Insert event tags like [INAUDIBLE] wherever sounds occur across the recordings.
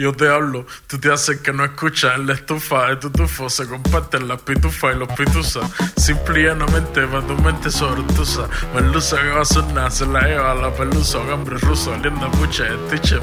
Yo te hablo, tú te haces que no escuchas. En la estufa de tu tufo se comparten las pitufas y los pituzas. Simple y llanamente para tu mente sobretusa. Merluza que va a sonar, se la lleva a la pelusa. Gambre ruso, alienda pucha, estiche,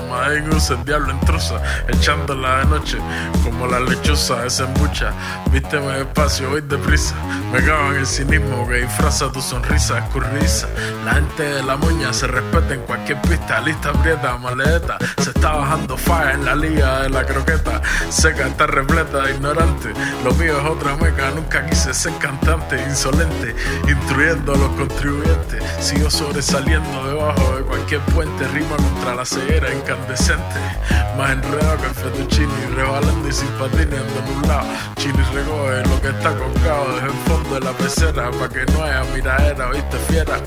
usa el diablo intrusa. Echándola de noche, como la lechuza, esa embucha. Vísteme despacio, voy deprisa. Me cago en el cinismo que disfraza tu sonrisa escurriza. La gente de la moña se respeta en cualquier pista. Lista, aprieta, maleta. Se está bajando fire en la de la croqueta. Seca, está repleta de ignorante. Lo mío es otra meca, nunca quise ser cantante, insolente, instruyendo a los contribuyentes. Sigo sobresaliendo debajo de cualquier puente, rima contra la ceguera incandescente. Más enredado que el fettuccini, rebalando y sin patines ando un lado. Chini recoge lo que está colgado desde el fondo de la pecera, pa' que no haya miradera, viste fiera.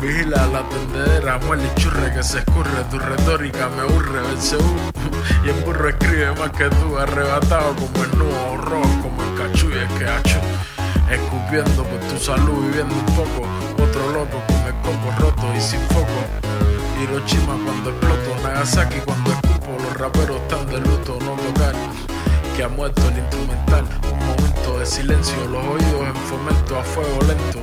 Vigila la tendedera, muele y churre que se escurre. Tu retórica me aburre, Belcebú. [LAUGHS] Y en burro escribe más que tú, arrebatado como el nudo rojo, como el cachú y es que achú. Escupiendo por tu salud, viviendo un poco. Otro loco con el coco roto y sin foco. Hiroshima cuando exploto, Nagasaki cuando escupo. Los raperos están de luto, no tocar. Que ha muerto el instrumental. Un momento de silencio, los oídos en fomento a fuego lento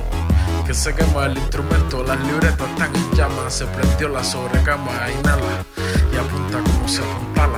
que se quema el instrumento, las libretas están en llamas, se prendió la sobrecama, inhala y apunta como se apunta